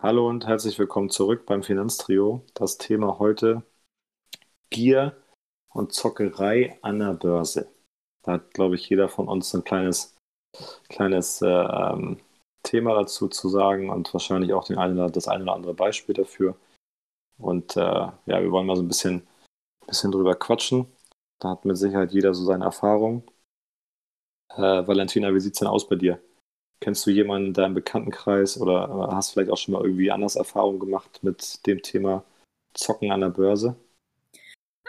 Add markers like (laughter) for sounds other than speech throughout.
Hallo und herzlich willkommen zurück beim Finanztrio. Das Thema heute Gier und Zockerei an der Börse. Da hat, glaube ich, jeder von uns ein kleines, kleines äh, ähm, Thema dazu zu sagen und wahrscheinlich auch den einen, das eine oder andere Beispiel dafür. Und äh, ja, wir wollen mal so ein bisschen, bisschen drüber quatschen. Da hat mit Sicherheit jeder so seine Erfahrungen. Äh, Valentina, wie sieht es denn aus bei dir? Kennst du jemanden in deinem Bekanntenkreis oder hast vielleicht auch schon mal irgendwie anders Erfahrungen gemacht mit dem Thema Zocken an der Börse?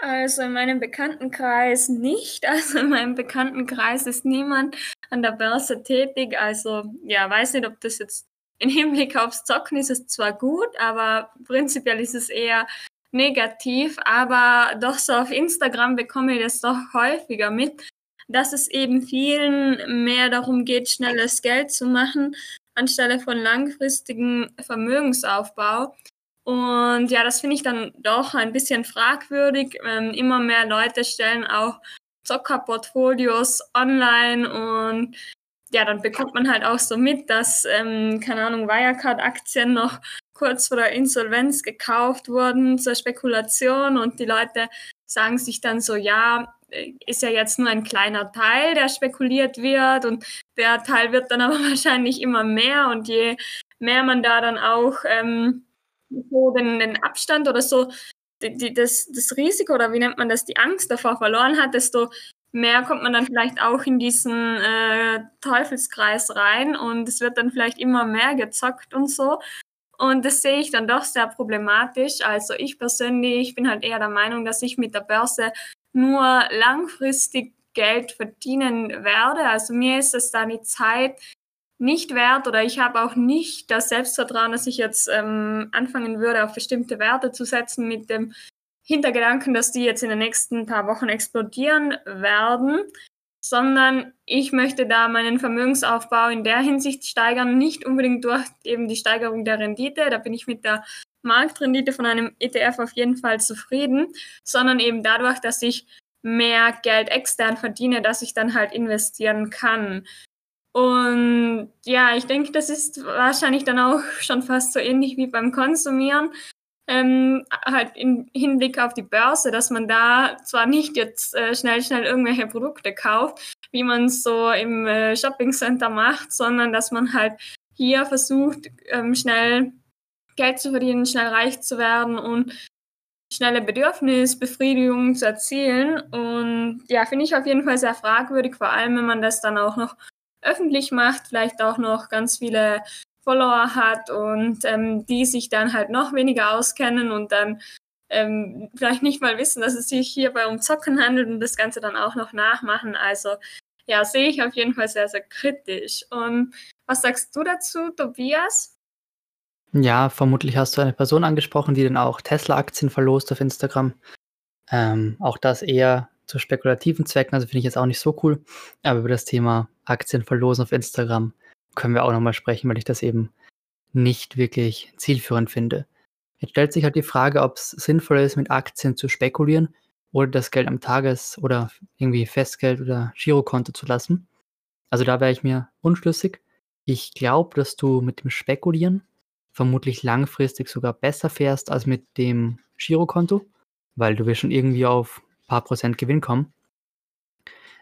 Also in meinem Bekanntenkreis nicht. (laughs) Also in meinem Bekanntenkreis ist niemand an der Börse tätig. Also ja, weiß nicht, ob das jetzt im Hinblick aufs Zocken ist es zwar gut, aber prinzipiell ist es eher negativ. Aber doch so auf Instagram bekomme ich das doch häufiger mit, dass es eben vielen mehr darum geht, schnelles Geld zu machen, anstelle von langfristigem Vermögensaufbau. Und ja, das finde ich dann doch ein bisschen fragwürdig. Ähm, immer mehr Leute stellen auch Zockerportfolios online und ja, dann bekommt man halt auch so mit, dass, ähm, keine Ahnung, Wirecard-Aktien noch kurz vor der Insolvenz gekauft wurden zur Spekulation und die Leute sagen sich dann so, ja, ist ja jetzt nur ein kleiner Teil, der spekuliert wird und der Teil wird dann aber (laughs) wahrscheinlich immer mehr und je mehr man da dann auch ähm, so den, den Abstand oder so die, die, das, das Risiko oder wie nennt man das, die Angst davor verloren hat, desto mehr kommt man dann vielleicht auch in diesen äh, Teufelskreis rein und es wird dann vielleicht immer mehr gezockt und so. Und das sehe ich dann doch sehr problematisch. Also ich persönlich bin halt eher der Meinung, dass ich mit der Börse nur langfristig Geld verdienen werde. Also mir ist es da die Zeit nicht wert oder ich habe auch nicht das Selbstvertrauen, dass ich jetzt ähm, anfangen würde, auf bestimmte Werte zu setzen mit dem Hintergedanken, dass die jetzt in den nächsten paar Wochen explodieren werden, sondern ich möchte da meinen Vermögensaufbau in der Hinsicht steigern, nicht unbedingt durch eben die Steigerung der Rendite, da bin ich mit der Marktrendite von einem ETF auf jeden Fall zufrieden, sondern eben dadurch, dass ich mehr Geld extern verdiene, dass ich dann halt investieren kann. Und ja, ich denke, das ist wahrscheinlich dann auch (laughs) schon fast so ähnlich wie beim Konsumieren. Ähm, halt im Hinblick auf die Börse, dass man da zwar nicht jetzt äh, schnell, schnell irgendwelche Produkte kauft, wie man es so im äh, Shoppingcenter macht, sondern dass man halt hier versucht, ähm, schnell Geld zu verdienen, schnell reich zu werden und schnelle Bedürfnisbefriedigung zu erzielen. Und ja, finde ich auf jeden Fall sehr fragwürdig, vor allem wenn man das dann auch noch öffentlich macht, vielleicht auch noch ganz viele Follower hat und ähm, die sich dann halt noch weniger auskennen und dann ähm, vielleicht nicht mal wissen, dass es sich hierbei um Zocken handelt und das Ganze dann auch noch nachmachen. Also ja, sehe ich auf jeden Fall sehr, sehr kritisch. Und was sagst du dazu, Tobias? Ja, vermutlich hast du eine Person angesprochen, die dann auch Tesla-Aktien verlost auf Instagram. Ähm, auch das eher zu spekulativen Zwecken, also finde ich jetzt auch nicht so cool. Aber über das Thema Aktien verlosen auf Instagram können wir auch nochmal sprechen, weil ich das eben nicht wirklich zielführend finde. Jetzt stellt sich halt die Frage, ob es sinnvoll ist, mit Aktien zu spekulieren oder das Geld am Tages- oder irgendwie Festgeld oder Girokonto zu lassen. Also da wäre ich mir unschlüssig. Ich glaube, dass du mit dem Spekulieren vermutlich langfristig sogar besser fährst als mit dem Girokonto, weil du wirst schon irgendwie auf ein paar Prozent Gewinn kommen.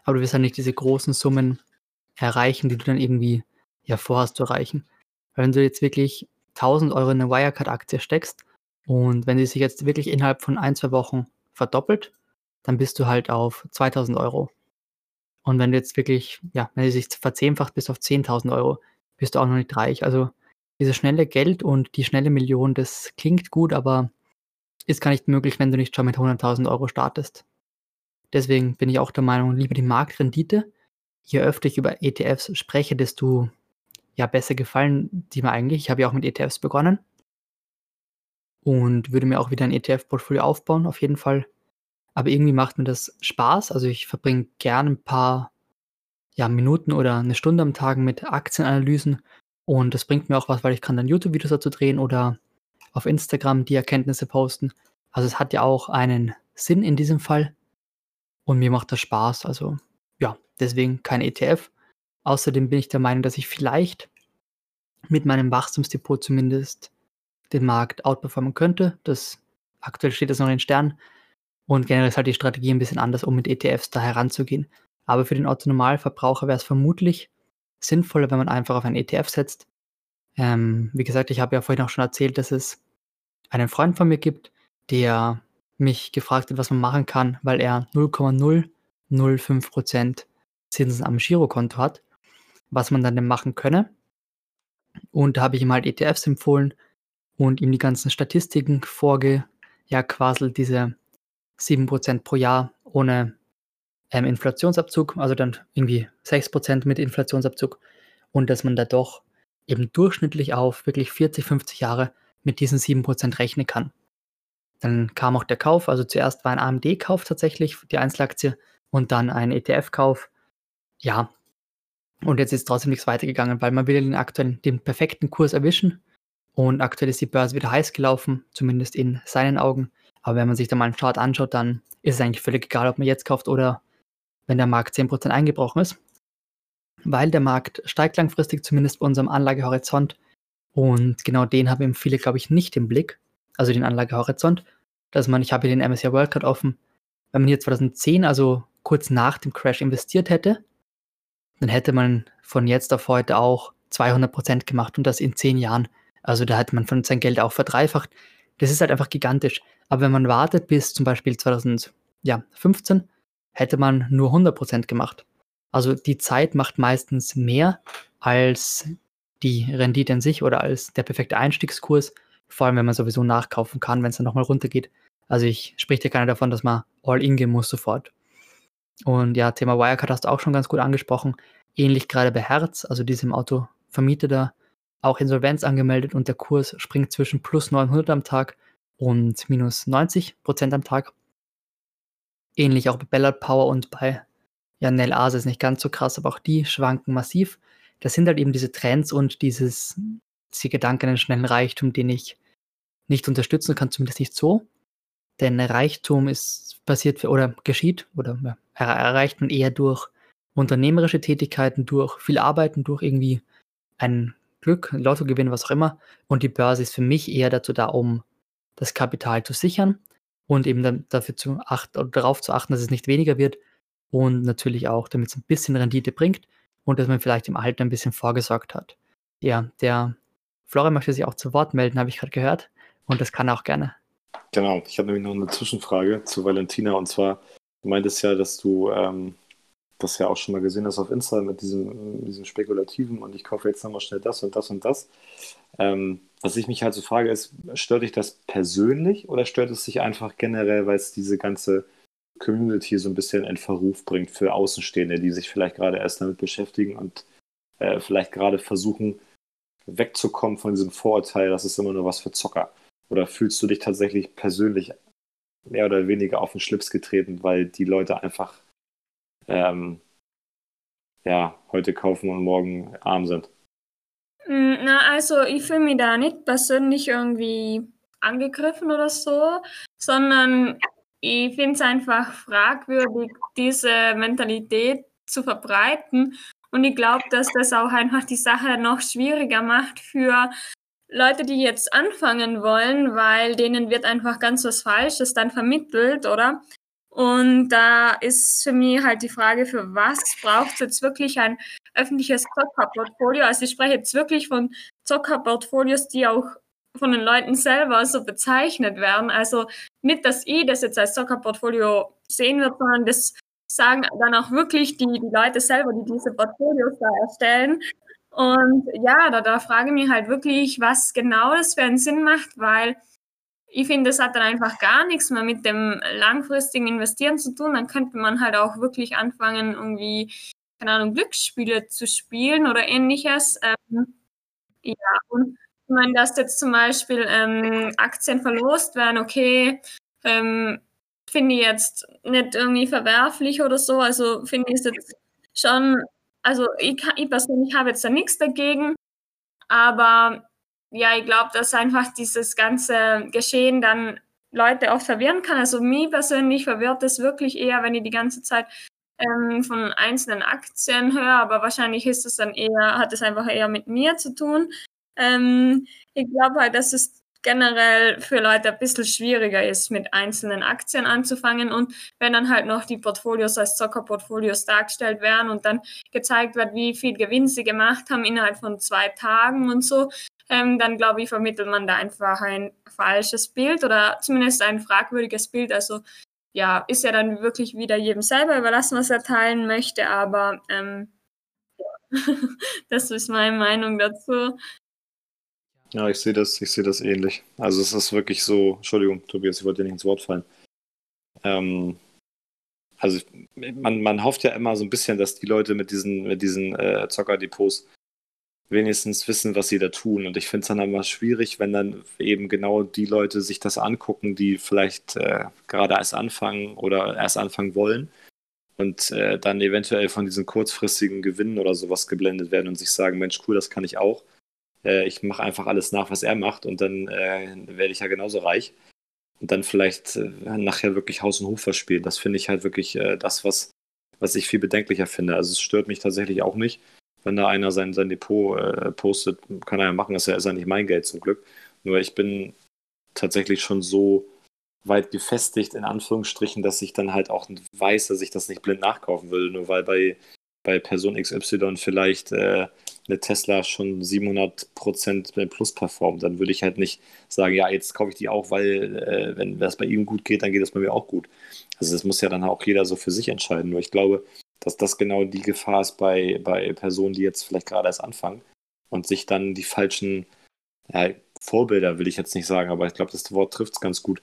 Aber du wirst halt nicht diese großen Summen erreichen, die du dann irgendwie ja vorhast zu erreichen. wenn du jetzt wirklich 1000 Euro in eine Wirecard-Aktie steckst und wenn sie sich jetzt wirklich innerhalb von ein, zwei Wochen verdoppelt, dann bist du halt auf 2000 Euro. Und wenn du jetzt wirklich, ja, wenn sie sich verzehnfacht bis auf 10.000 Euro, bist du auch noch nicht reich. Also dieses schnelle Geld und die schnelle Million, das klingt gut, aber ist gar nicht möglich, wenn du nicht schon mit 100.000 Euro startest. Deswegen bin ich auch der Meinung, lieber die Marktrendite. Je öfter ich über ETFs spreche, desto ja, besser gefallen die mir eigentlich. Ich habe ja auch mit ETFs begonnen und würde mir auch wieder ein ETF-Portfolio aufbauen, auf jeden Fall. Aber irgendwie macht mir das Spaß. Also ich verbringe gerne ein paar ja, Minuten oder eine Stunde am Tag mit Aktienanalysen und das bringt mir auch was, weil ich kann dann YouTube-Videos dazu drehen oder auf Instagram die Erkenntnisse posten. Also es hat ja auch einen Sinn in diesem Fall. Und mir macht das Spaß. Also ja, deswegen kein ETF. Außerdem bin ich der Meinung, dass ich vielleicht mit meinem Wachstumsdepot zumindest den Markt outperformen könnte. Das aktuell steht das noch in den Sternen. Und generell ist halt die Strategie ein bisschen anders, um mit ETFs da heranzugehen. Aber für den Autonormalverbraucher wäre es vermutlich sinnvoller, wenn man einfach auf einen ETF setzt. Ähm, wie gesagt, ich habe ja vorhin auch schon erzählt, dass es einen Freund von mir gibt, der mich gefragt hat, was man machen kann, weil er 0,005% Zinsen am Girokonto hat, was man dann denn machen könne. Und da habe ich ihm halt ETFs empfohlen und ihm die ganzen Statistiken vorge, ja, quasi diese 7% pro Jahr ohne ähm, Inflationsabzug, also dann irgendwie 6% mit Inflationsabzug und dass man da doch eben durchschnittlich auf wirklich 40, 50 Jahre mit diesen 7% rechnen kann. Dann kam auch der Kauf, also zuerst war ein AMD-Kauf tatsächlich, die Einzelaktie, und dann ein ETF-Kauf. Ja, und jetzt ist trotzdem nichts weitergegangen, weil man will den aktuellen, den perfekten Kurs erwischen. Und aktuell ist die Börse wieder heiß gelaufen, zumindest in seinen Augen. Aber wenn man sich da mal einen Chart anschaut, dann ist es eigentlich völlig egal, ob man jetzt kauft oder wenn der Markt 10% eingebrochen ist. Weil der Markt steigt langfristig, zumindest bei unserem Anlagehorizont. Und genau den haben viele, glaube ich, nicht im Blick. Also den Anlagehorizont. Dass man, ich habe hier den MSCI World Card offen. Wenn man hier 2010, also kurz nach dem Crash investiert hätte, dann hätte man von jetzt auf heute auch 200% gemacht und das in 10 Jahren. Also da hat man von sein Geld auch verdreifacht. Das ist halt einfach gigantisch. Aber wenn man wartet bis zum Beispiel 2015, hätte man nur 100% gemacht. Also die Zeit macht meistens mehr als die Rendite an sich oder als der perfekte Einstiegskurs, vor allem wenn man sowieso nachkaufen kann, wenn es dann nochmal runtergeht. Also ich spreche dir keiner davon, dass man all in gehen muss sofort. Und ja, Thema Wirecard hast du auch schon ganz gut angesprochen. Ähnlich gerade bei Herz, also diesem Autovermieter auch Insolvenz angemeldet und der Kurs springt zwischen plus 900 am Tag und minus 90 Prozent am Tag. Ähnlich auch bei Ballard Power und bei ja, Nell Ase ist nicht ganz so krass, aber auch die schwanken massiv. Das sind halt eben diese Trends und dieses, diese Gedanken an schnellen Reichtum, den ich nicht unterstützen kann, zumindest nicht so. Denn Reichtum ist passiert für, oder geschieht oder ja, erreicht man eher durch unternehmerische Tätigkeiten, durch viel Arbeiten, durch irgendwie ein Glück, Lottogewinn, was auch immer. Und die Börse ist für mich eher dazu da, um das Kapital zu sichern und eben dann dafür zu achten darauf zu achten, dass es nicht weniger wird und natürlich auch, damit es ein bisschen Rendite bringt und dass man vielleicht im Alter ein bisschen vorgesorgt hat. Ja, der Florian möchte sich auch zu Wort melden, habe ich gerade gehört und das kann er auch gerne. Genau, ich habe nämlich noch eine Zwischenfrage zu Valentina und zwar, du meintest ja, dass du ähm, das ja auch schon mal gesehen hast auf Insta mit diesem, diesem Spekulativen und ich kaufe jetzt nochmal schnell das und das und das. Ähm, was ich mich halt so frage, ist, stört dich das persönlich oder stört es dich einfach generell, weil es diese ganze Community so ein bisschen in Verruf bringt für Außenstehende, die sich vielleicht gerade erst damit beschäftigen und äh, vielleicht gerade versuchen, wegzukommen von diesem Vorurteil, das ist immer nur was für Zocker? Oder fühlst du dich tatsächlich persönlich mehr oder weniger auf den Schlips getreten, weil die Leute einfach ähm, ja, heute kaufen und morgen arm sind? Mm, na, also ich fühle mich da nicht persönlich irgendwie angegriffen oder so, sondern ich finde es einfach fragwürdig, diese Mentalität zu verbreiten. Und ich glaube, dass das auch einfach die Sache noch schwieriger macht für Leute, die jetzt anfangen wollen, weil denen wird einfach ganz was Falsches dann vermittelt, oder? Und da ist für mich halt die Frage, für was braucht es jetzt wirklich ein öffentliches Zockerportfolio? Also ich spreche jetzt wirklich von Zockerportfolios, die auch von den Leuten selber so bezeichnet werden. Also nicht, dass ich das jetzt als Zockerportfolio sehen wird, sondern das sagen dann auch wirklich die, die Leute selber, die diese Portfolios da erstellen. Und ja, da, da frage ich mich halt wirklich, was genau das für einen Sinn macht, weil ich finde, das hat dann einfach gar nichts mehr mit dem langfristigen Investieren zu tun. Dann könnte man halt auch wirklich anfangen, irgendwie, keine Ahnung, Glücksspiele zu spielen oder ähnliches. Ähm, ja, und ich meine, dass jetzt zum Beispiel ähm, Aktien verlost werden, okay, ähm, finde ich jetzt nicht irgendwie verwerflich oder so. Also finde ich es jetzt schon, also ich, ich persönlich habe jetzt da nichts dagegen, aber ja, ich glaube, dass einfach dieses ganze Geschehen dann Leute auch verwirren kann. Also mich persönlich verwirrt es wirklich eher, wenn ich die ganze Zeit ähm, von einzelnen Aktien höre, aber wahrscheinlich ist es dann eher, hat es einfach eher mit mir zu tun. Ähm, ich glaube halt, dass es generell für Leute ein bisschen schwieriger ist, mit einzelnen Aktien anzufangen. Und wenn dann halt noch die Portfolios als Zockerportfolios dargestellt werden und dann gezeigt wird, wie viel Gewinn sie gemacht haben innerhalb von zwei Tagen und so, ähm, dann glaube ich, vermittelt man da einfach ein falsches Bild oder zumindest ein fragwürdiges Bild. Also ja, ist ja dann wirklich wieder jedem selber überlassen, was er teilen möchte, aber ähm, (laughs) das ist meine Meinung dazu. Ja, ich sehe das, ich sehe das ähnlich. Also es ist wirklich so, Entschuldigung, Tobias, ich wollte dir nicht ins Wort fallen. Ähm, also man, man hofft ja immer so ein bisschen, dass die Leute mit diesen, mit diesen äh, Zockerdepots wenigstens wissen, was sie da tun. Und ich finde es dann immer schwierig, wenn dann eben genau die Leute sich das angucken, die vielleicht äh, gerade erst anfangen oder erst anfangen wollen und äh, dann eventuell von diesen kurzfristigen Gewinnen oder sowas geblendet werden und sich sagen, Mensch, cool, das kann ich auch äh, ich mache einfach alles nach, was er macht und dann äh, werde ich ja genauso reich. Und dann vielleicht äh, nachher wirklich Haus und Hof verspielen. Das finde ich halt wirklich äh, das, was, was ich viel bedenklicher finde. Also es stört mich tatsächlich auch nicht, wenn da einer sein, sein Depot äh, postet. Kann er ja machen, das ist ja nicht mein Geld zum Glück. Nur ich bin tatsächlich schon so weit gefestigt, in Anführungsstrichen, dass ich dann halt auch weiß, dass ich das nicht blind nachkaufen würde, nur weil bei, bei Person XY vielleicht äh, eine Tesla schon 700% plus performt, dann würde ich halt nicht sagen, ja, jetzt kaufe ich die auch, weil äh, wenn das bei ihm gut geht, dann geht das bei mir auch gut. Also das muss ja dann auch jeder so für sich entscheiden. Nur ich glaube, dass das genau die Gefahr ist bei, bei Personen, die jetzt vielleicht gerade erst anfangen und sich dann die falschen ja, Vorbilder, will ich jetzt nicht sagen, aber ich glaube, das Wort trifft es ganz gut,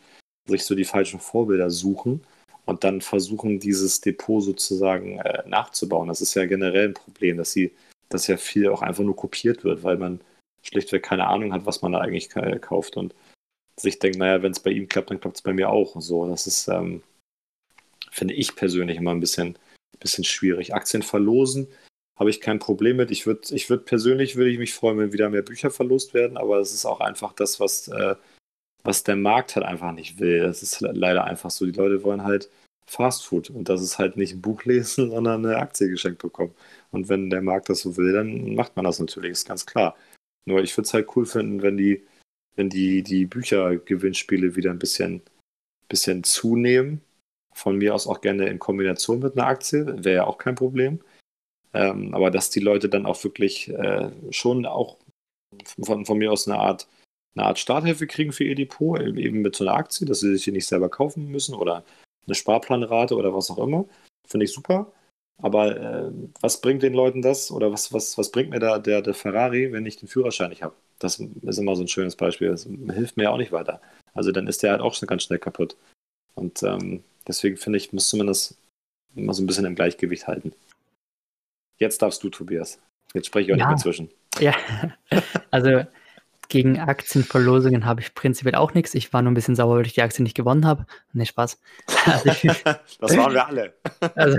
sich so die falschen Vorbilder suchen und dann versuchen, dieses Depot sozusagen äh, nachzubauen. Das ist ja generell ein Problem, dass sie dass ja viel auch einfach nur kopiert wird, weil man schlichtweg keine Ahnung hat, was man da eigentlich kauft und sich denkt, naja, wenn es bei ihm klappt, dann klappt es bei mir auch. So, das ist, ähm, finde ich persönlich immer ein bisschen, bisschen schwierig. Aktien verlosen habe ich kein Problem mit. Ich würde, ich würde persönlich würde ich mich freuen, wenn wieder mehr Bücher verlost werden, aber es ist auch einfach das, was, äh, was der Markt halt einfach nicht will. Das ist leider einfach so. Die Leute wollen halt Fast Food und das ist halt nicht ein Buch (laughs) lesen, sondern eine Aktie geschenkt bekommen. Und wenn der Markt das so will, dann macht man das natürlich, ist ganz klar. Nur ich würde es halt cool finden, wenn die, wenn die, die Büchergewinnspiele wieder ein bisschen, bisschen zunehmen. Von mir aus auch gerne in Kombination mit einer Aktie, wäre ja auch kein Problem. Ähm, aber dass die Leute dann auch wirklich äh, schon auch von, von mir aus eine Art, eine Art Starthilfe kriegen für ihr Depot, eben mit so einer Aktie, dass sie sich die nicht selber kaufen müssen oder eine Sparplanrate oder was auch immer. Finde ich super. Aber äh, was bringt den Leuten das oder was, was, was bringt mir da der, der Ferrari, wenn ich den Führerschein nicht habe? Das ist immer so ein schönes Beispiel. Das hilft mir auch nicht weiter. Also dann ist der halt auch schon ganz schnell kaputt. Und ähm, deswegen finde ich, muss zumindest immer so ein bisschen im Gleichgewicht halten. Jetzt darfst du, Tobias. Jetzt spreche ich auch ja. nicht mehr zwischen. Ja, (laughs) also gegen Aktienverlosungen habe ich prinzipiell auch nichts. Ich war nur ein bisschen sauer, weil ich die Aktie nicht gewonnen habe. Nee, Spaß. Also ich, (laughs) (laughs) das waren wir alle. also,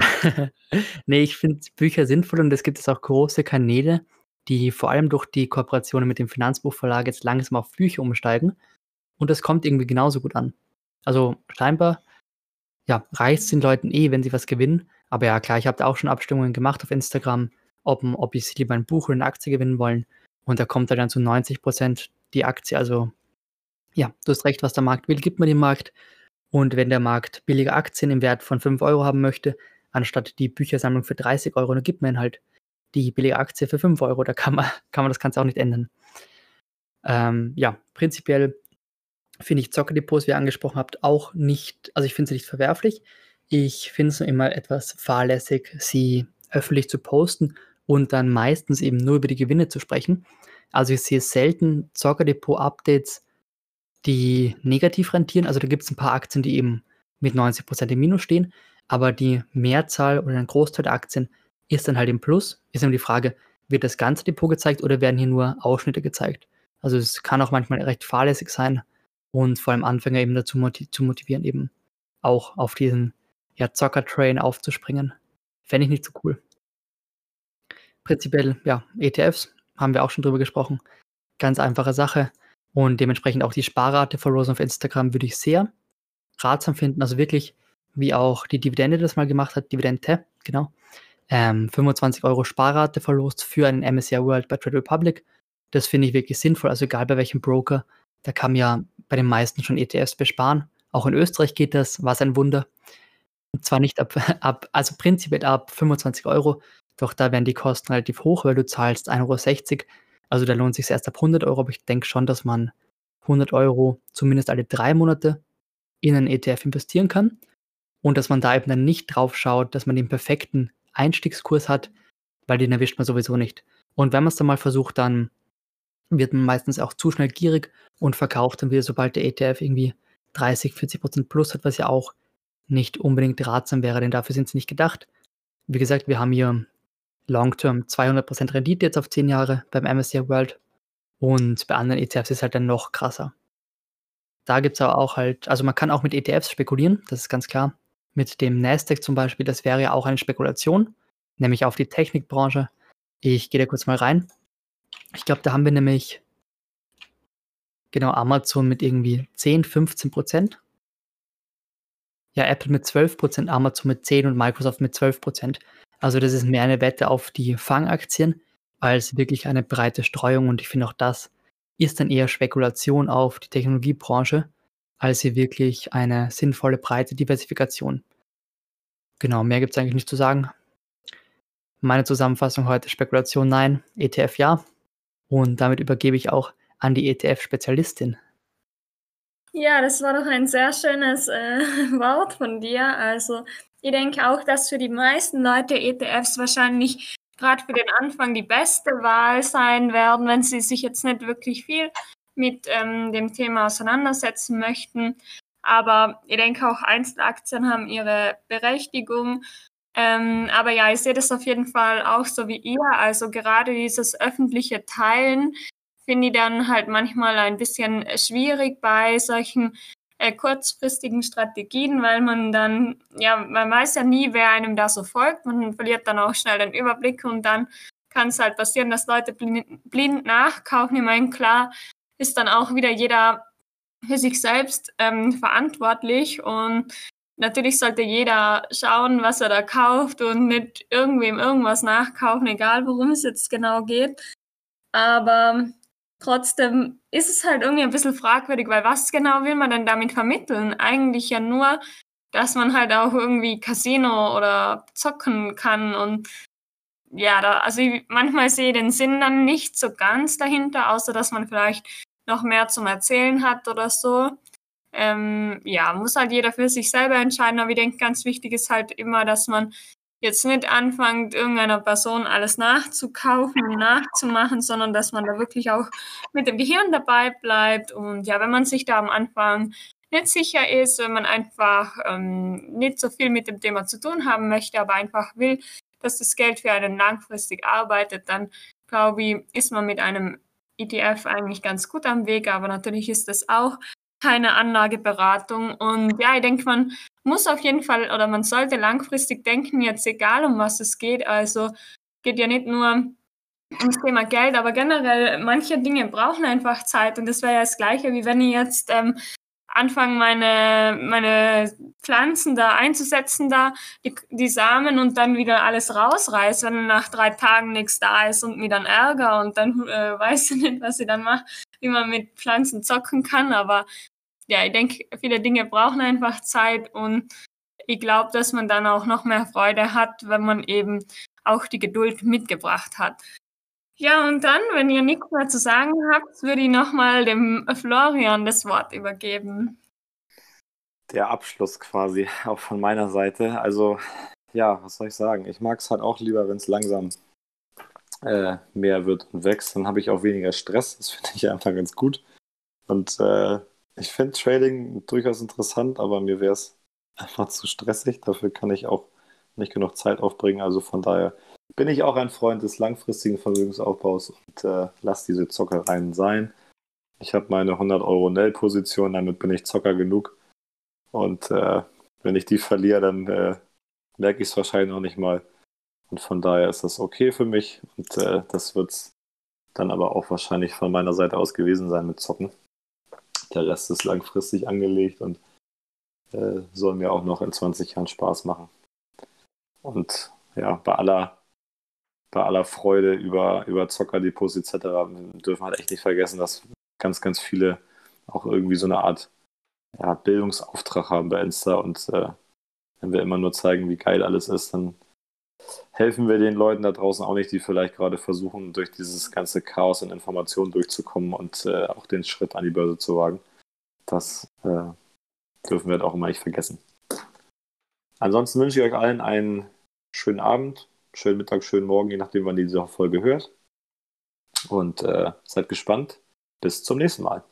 nee, ich finde Bücher sinnvoll und es gibt jetzt auch große Kanäle, die vor allem durch die Kooperationen mit dem Finanzbuchverlag jetzt langsam auf Bücher umsteigen. Und das kommt irgendwie genauso gut an. Also scheinbar, ja, reicht den Leuten eh, wenn sie was gewinnen. Aber ja, klar, ich habe da auch schon Abstimmungen gemacht auf Instagram, ob, ob ich lieber ein Buch oder eine Aktie gewinnen wollen. Und da kommt dann zu 90 Prozent die Aktie. Also ja, du hast recht, was der Markt will, gibt man dem Markt. Und wenn der Markt billige Aktien im Wert von 5 Euro haben möchte, anstatt die Büchersammlung für 30 Euro, dann gibt man halt die billige Aktie für 5 Euro. Da kann man, (laughs) kann man das Ganze auch nicht ändern. Ähm, ja, prinzipiell finde ich Zockerdepots, wie ihr angesprochen habt, auch nicht, also ich finde sie nicht verwerflich. Ich finde es immer etwas fahrlässig, sie öffentlich zu posten und dann meistens eben nur über die Gewinne zu sprechen. Also ich sehe selten Zockerdepot-Updates, die negativ rentieren. Also da gibt es ein paar Aktien, die eben mit 90% im Minus stehen, aber die Mehrzahl oder ein Großteil der Aktien ist dann halt im Plus. Ist eben die Frage, wird das ganze Depot gezeigt oder werden hier nur Ausschnitte gezeigt? Also es kann auch manchmal recht fahrlässig sein und vor allem Anfänger eben dazu motiv zu motivieren, eben auch auf diesen ja, Zocker-Train aufzuspringen. Fände ich nicht so cool. Prinzipiell, ja, ETFs, haben wir auch schon drüber gesprochen. Ganz einfache Sache. Und dementsprechend auch die Sparrate verlosen auf Instagram würde ich sehr ratsam finden. Also wirklich, wie auch die Dividende das mal gemacht hat, Dividende, genau. Ähm, 25 Euro Sparrate verlost für einen MSCI World bei Trade Republic. Das finde ich wirklich sinnvoll. Also egal bei welchem Broker, Da kann man ja bei den meisten schon ETFs besparen. Auch in Österreich geht das, was ein Wunder. Und zwar nicht ab, (laughs) ab also prinzipiell ab 25 Euro, doch da werden die Kosten relativ hoch, weil du zahlst 1,60 Euro. Also da lohnt sich erst ab 100 Euro, aber ich denke schon, dass man 100 Euro zumindest alle drei Monate in einen ETF investieren kann und dass man da eben dann nicht drauf schaut, dass man den perfekten Einstiegskurs hat, weil den erwischt man sowieso nicht. Und wenn man es dann mal versucht, dann wird man meistens auch zu schnell gierig und verkauft dann wieder, sobald der ETF irgendwie 30, 40 Prozent plus hat, was ja auch nicht unbedingt ratsam wäre, denn dafür sind sie nicht gedacht. Wie gesagt, wir haben hier Long-Term 200% Rendite jetzt auf 10 Jahre beim MSCI World und bei anderen ETFs ist es halt dann noch krasser. Da gibt es aber auch halt, also man kann auch mit ETFs spekulieren, das ist ganz klar. Mit dem Nasdaq zum Beispiel, das wäre ja auch eine Spekulation, nämlich auf die Technikbranche. Ich gehe da kurz mal rein. Ich glaube, da haben wir nämlich genau Amazon mit irgendwie 10, 15 Prozent. Ja, Apple mit 12 Prozent, Amazon mit 10 und Microsoft mit 12 Prozent. Also das ist mehr eine Wette auf die Fangaktien als wirklich eine breite Streuung. Und ich finde auch das ist dann eher Spekulation auf die Technologiebranche, als hier wirklich eine sinnvolle breite Diversifikation. Genau, mehr gibt es eigentlich nicht zu sagen. Meine Zusammenfassung heute Spekulation nein, ETF ja. Und damit übergebe ich auch an die ETF-Spezialistin. Ja, das war doch ein sehr schönes äh, (laughs) Wort von dir. Also ich denke auch, dass für die meisten Leute ETFs wahrscheinlich gerade für den Anfang die beste Wahl sein werden, wenn sie sich jetzt nicht wirklich viel mit ähm, dem Thema auseinandersetzen möchten. Aber ich denke auch Einzelaktien haben ihre Berechtigung. Ähm, aber ja, ich sehe das auf jeden Fall auch so wie ihr. Also gerade dieses öffentliche Teilen finde ich dann halt manchmal ein bisschen schwierig bei solchen äh, kurzfristigen Strategien, weil man dann, ja, man weiß ja nie, wer einem da so folgt. Man verliert dann auch schnell den Überblick und dann kann es halt passieren, dass Leute blind, blind nachkaufen. Ich meine, klar ist dann auch wieder jeder für sich selbst ähm, verantwortlich und natürlich sollte jeder schauen, was er da kauft und nicht irgendwem irgendwas nachkaufen, egal worum es jetzt genau geht. Aber Trotzdem ist es halt irgendwie ein bisschen fragwürdig, weil was genau will man denn damit vermitteln? Eigentlich ja nur, dass man halt auch irgendwie Casino oder zocken kann und ja, da, also ich, manchmal sehe ich den Sinn dann nicht so ganz dahinter, außer dass man vielleicht noch mehr zum Erzählen hat oder so. Ähm, ja, muss halt jeder für sich selber entscheiden, aber ich denke, ganz wichtig ist halt immer, dass man jetzt nicht anfängt, irgendeiner Person alles nachzukaufen und nachzumachen, sondern dass man da wirklich auch mit dem Gehirn dabei bleibt. Und ja, wenn man sich da am Anfang nicht sicher ist, wenn man einfach ähm, nicht so viel mit dem Thema zu tun haben möchte, aber einfach will, dass das Geld für einen langfristig arbeitet, dann glaube ich, ist man mit einem ETF eigentlich ganz gut am Weg. Aber natürlich ist das auch keine Anlageberatung. Und ja, ich denke, man muss auf jeden Fall oder man sollte langfristig denken, jetzt egal um was es geht. Also geht ja nicht nur ums Thema Geld, aber generell manche Dinge brauchen einfach Zeit und das wäre ja das Gleiche, wie wenn ich jetzt ähm, anfange, meine, meine Pflanzen da einzusetzen, da die, die Samen und dann wieder alles rausreiße, wenn nach drei Tagen nichts da ist und mir dann Ärger und dann äh, (laughs) weiß ich nicht, was ich dann mache, wie man mit Pflanzen zocken kann, aber ja, ich denke, viele Dinge brauchen einfach Zeit und ich glaube, dass man dann auch noch mehr Freude hat, wenn man eben auch die Geduld mitgebracht hat. Ja, und dann, wenn ihr nichts mehr zu sagen habt, würde ich nochmal dem Florian das Wort übergeben. Der Abschluss quasi, (laughs) auch von meiner Seite. Also, ja, was soll ich sagen? Ich mag es halt auch lieber, wenn es langsam äh, mehr wird und wächst. Dann habe ich auch weniger Stress. Das (laughs) finde ich einfach ganz gut. Und äh, ich finde Trading durchaus interessant, aber mir wäre es einfach zu stressig. Dafür kann ich auch nicht genug Zeit aufbringen. Also von daher bin ich auch ein Freund des langfristigen Vermögensaufbaus und äh, lass diese Zockereien sein. Ich habe meine 100 Euro Nell-Position, damit bin ich Zocker genug. Und äh, wenn ich die verliere, dann äh, merke ich es wahrscheinlich noch nicht mal. Und von daher ist das okay für mich. Und äh, das wird es dann aber auch wahrscheinlich von meiner Seite aus gewesen sein mit Zocken. Der Rest ist langfristig angelegt und äh, soll mir auch noch in 20 Jahren Spaß machen. Und ja, bei aller, bei aller Freude über, über Zockerdepots etc. dürfen wir halt echt nicht vergessen, dass ganz, ganz viele auch irgendwie so eine Art ja, Bildungsauftrag haben bei Insta und äh, wenn wir immer nur zeigen, wie geil alles ist, dann helfen wir den Leuten da draußen auch nicht, die vielleicht gerade versuchen, durch dieses ganze Chaos und Informationen durchzukommen und äh, auch den Schritt an die Börse zu wagen. Das äh, dürfen wir auch immer nicht vergessen. Ansonsten wünsche ich euch allen einen schönen Abend, schönen Mittag, schönen Morgen, je nachdem, wann ihr diese Folge hört. Und äh, seid gespannt. Bis zum nächsten Mal.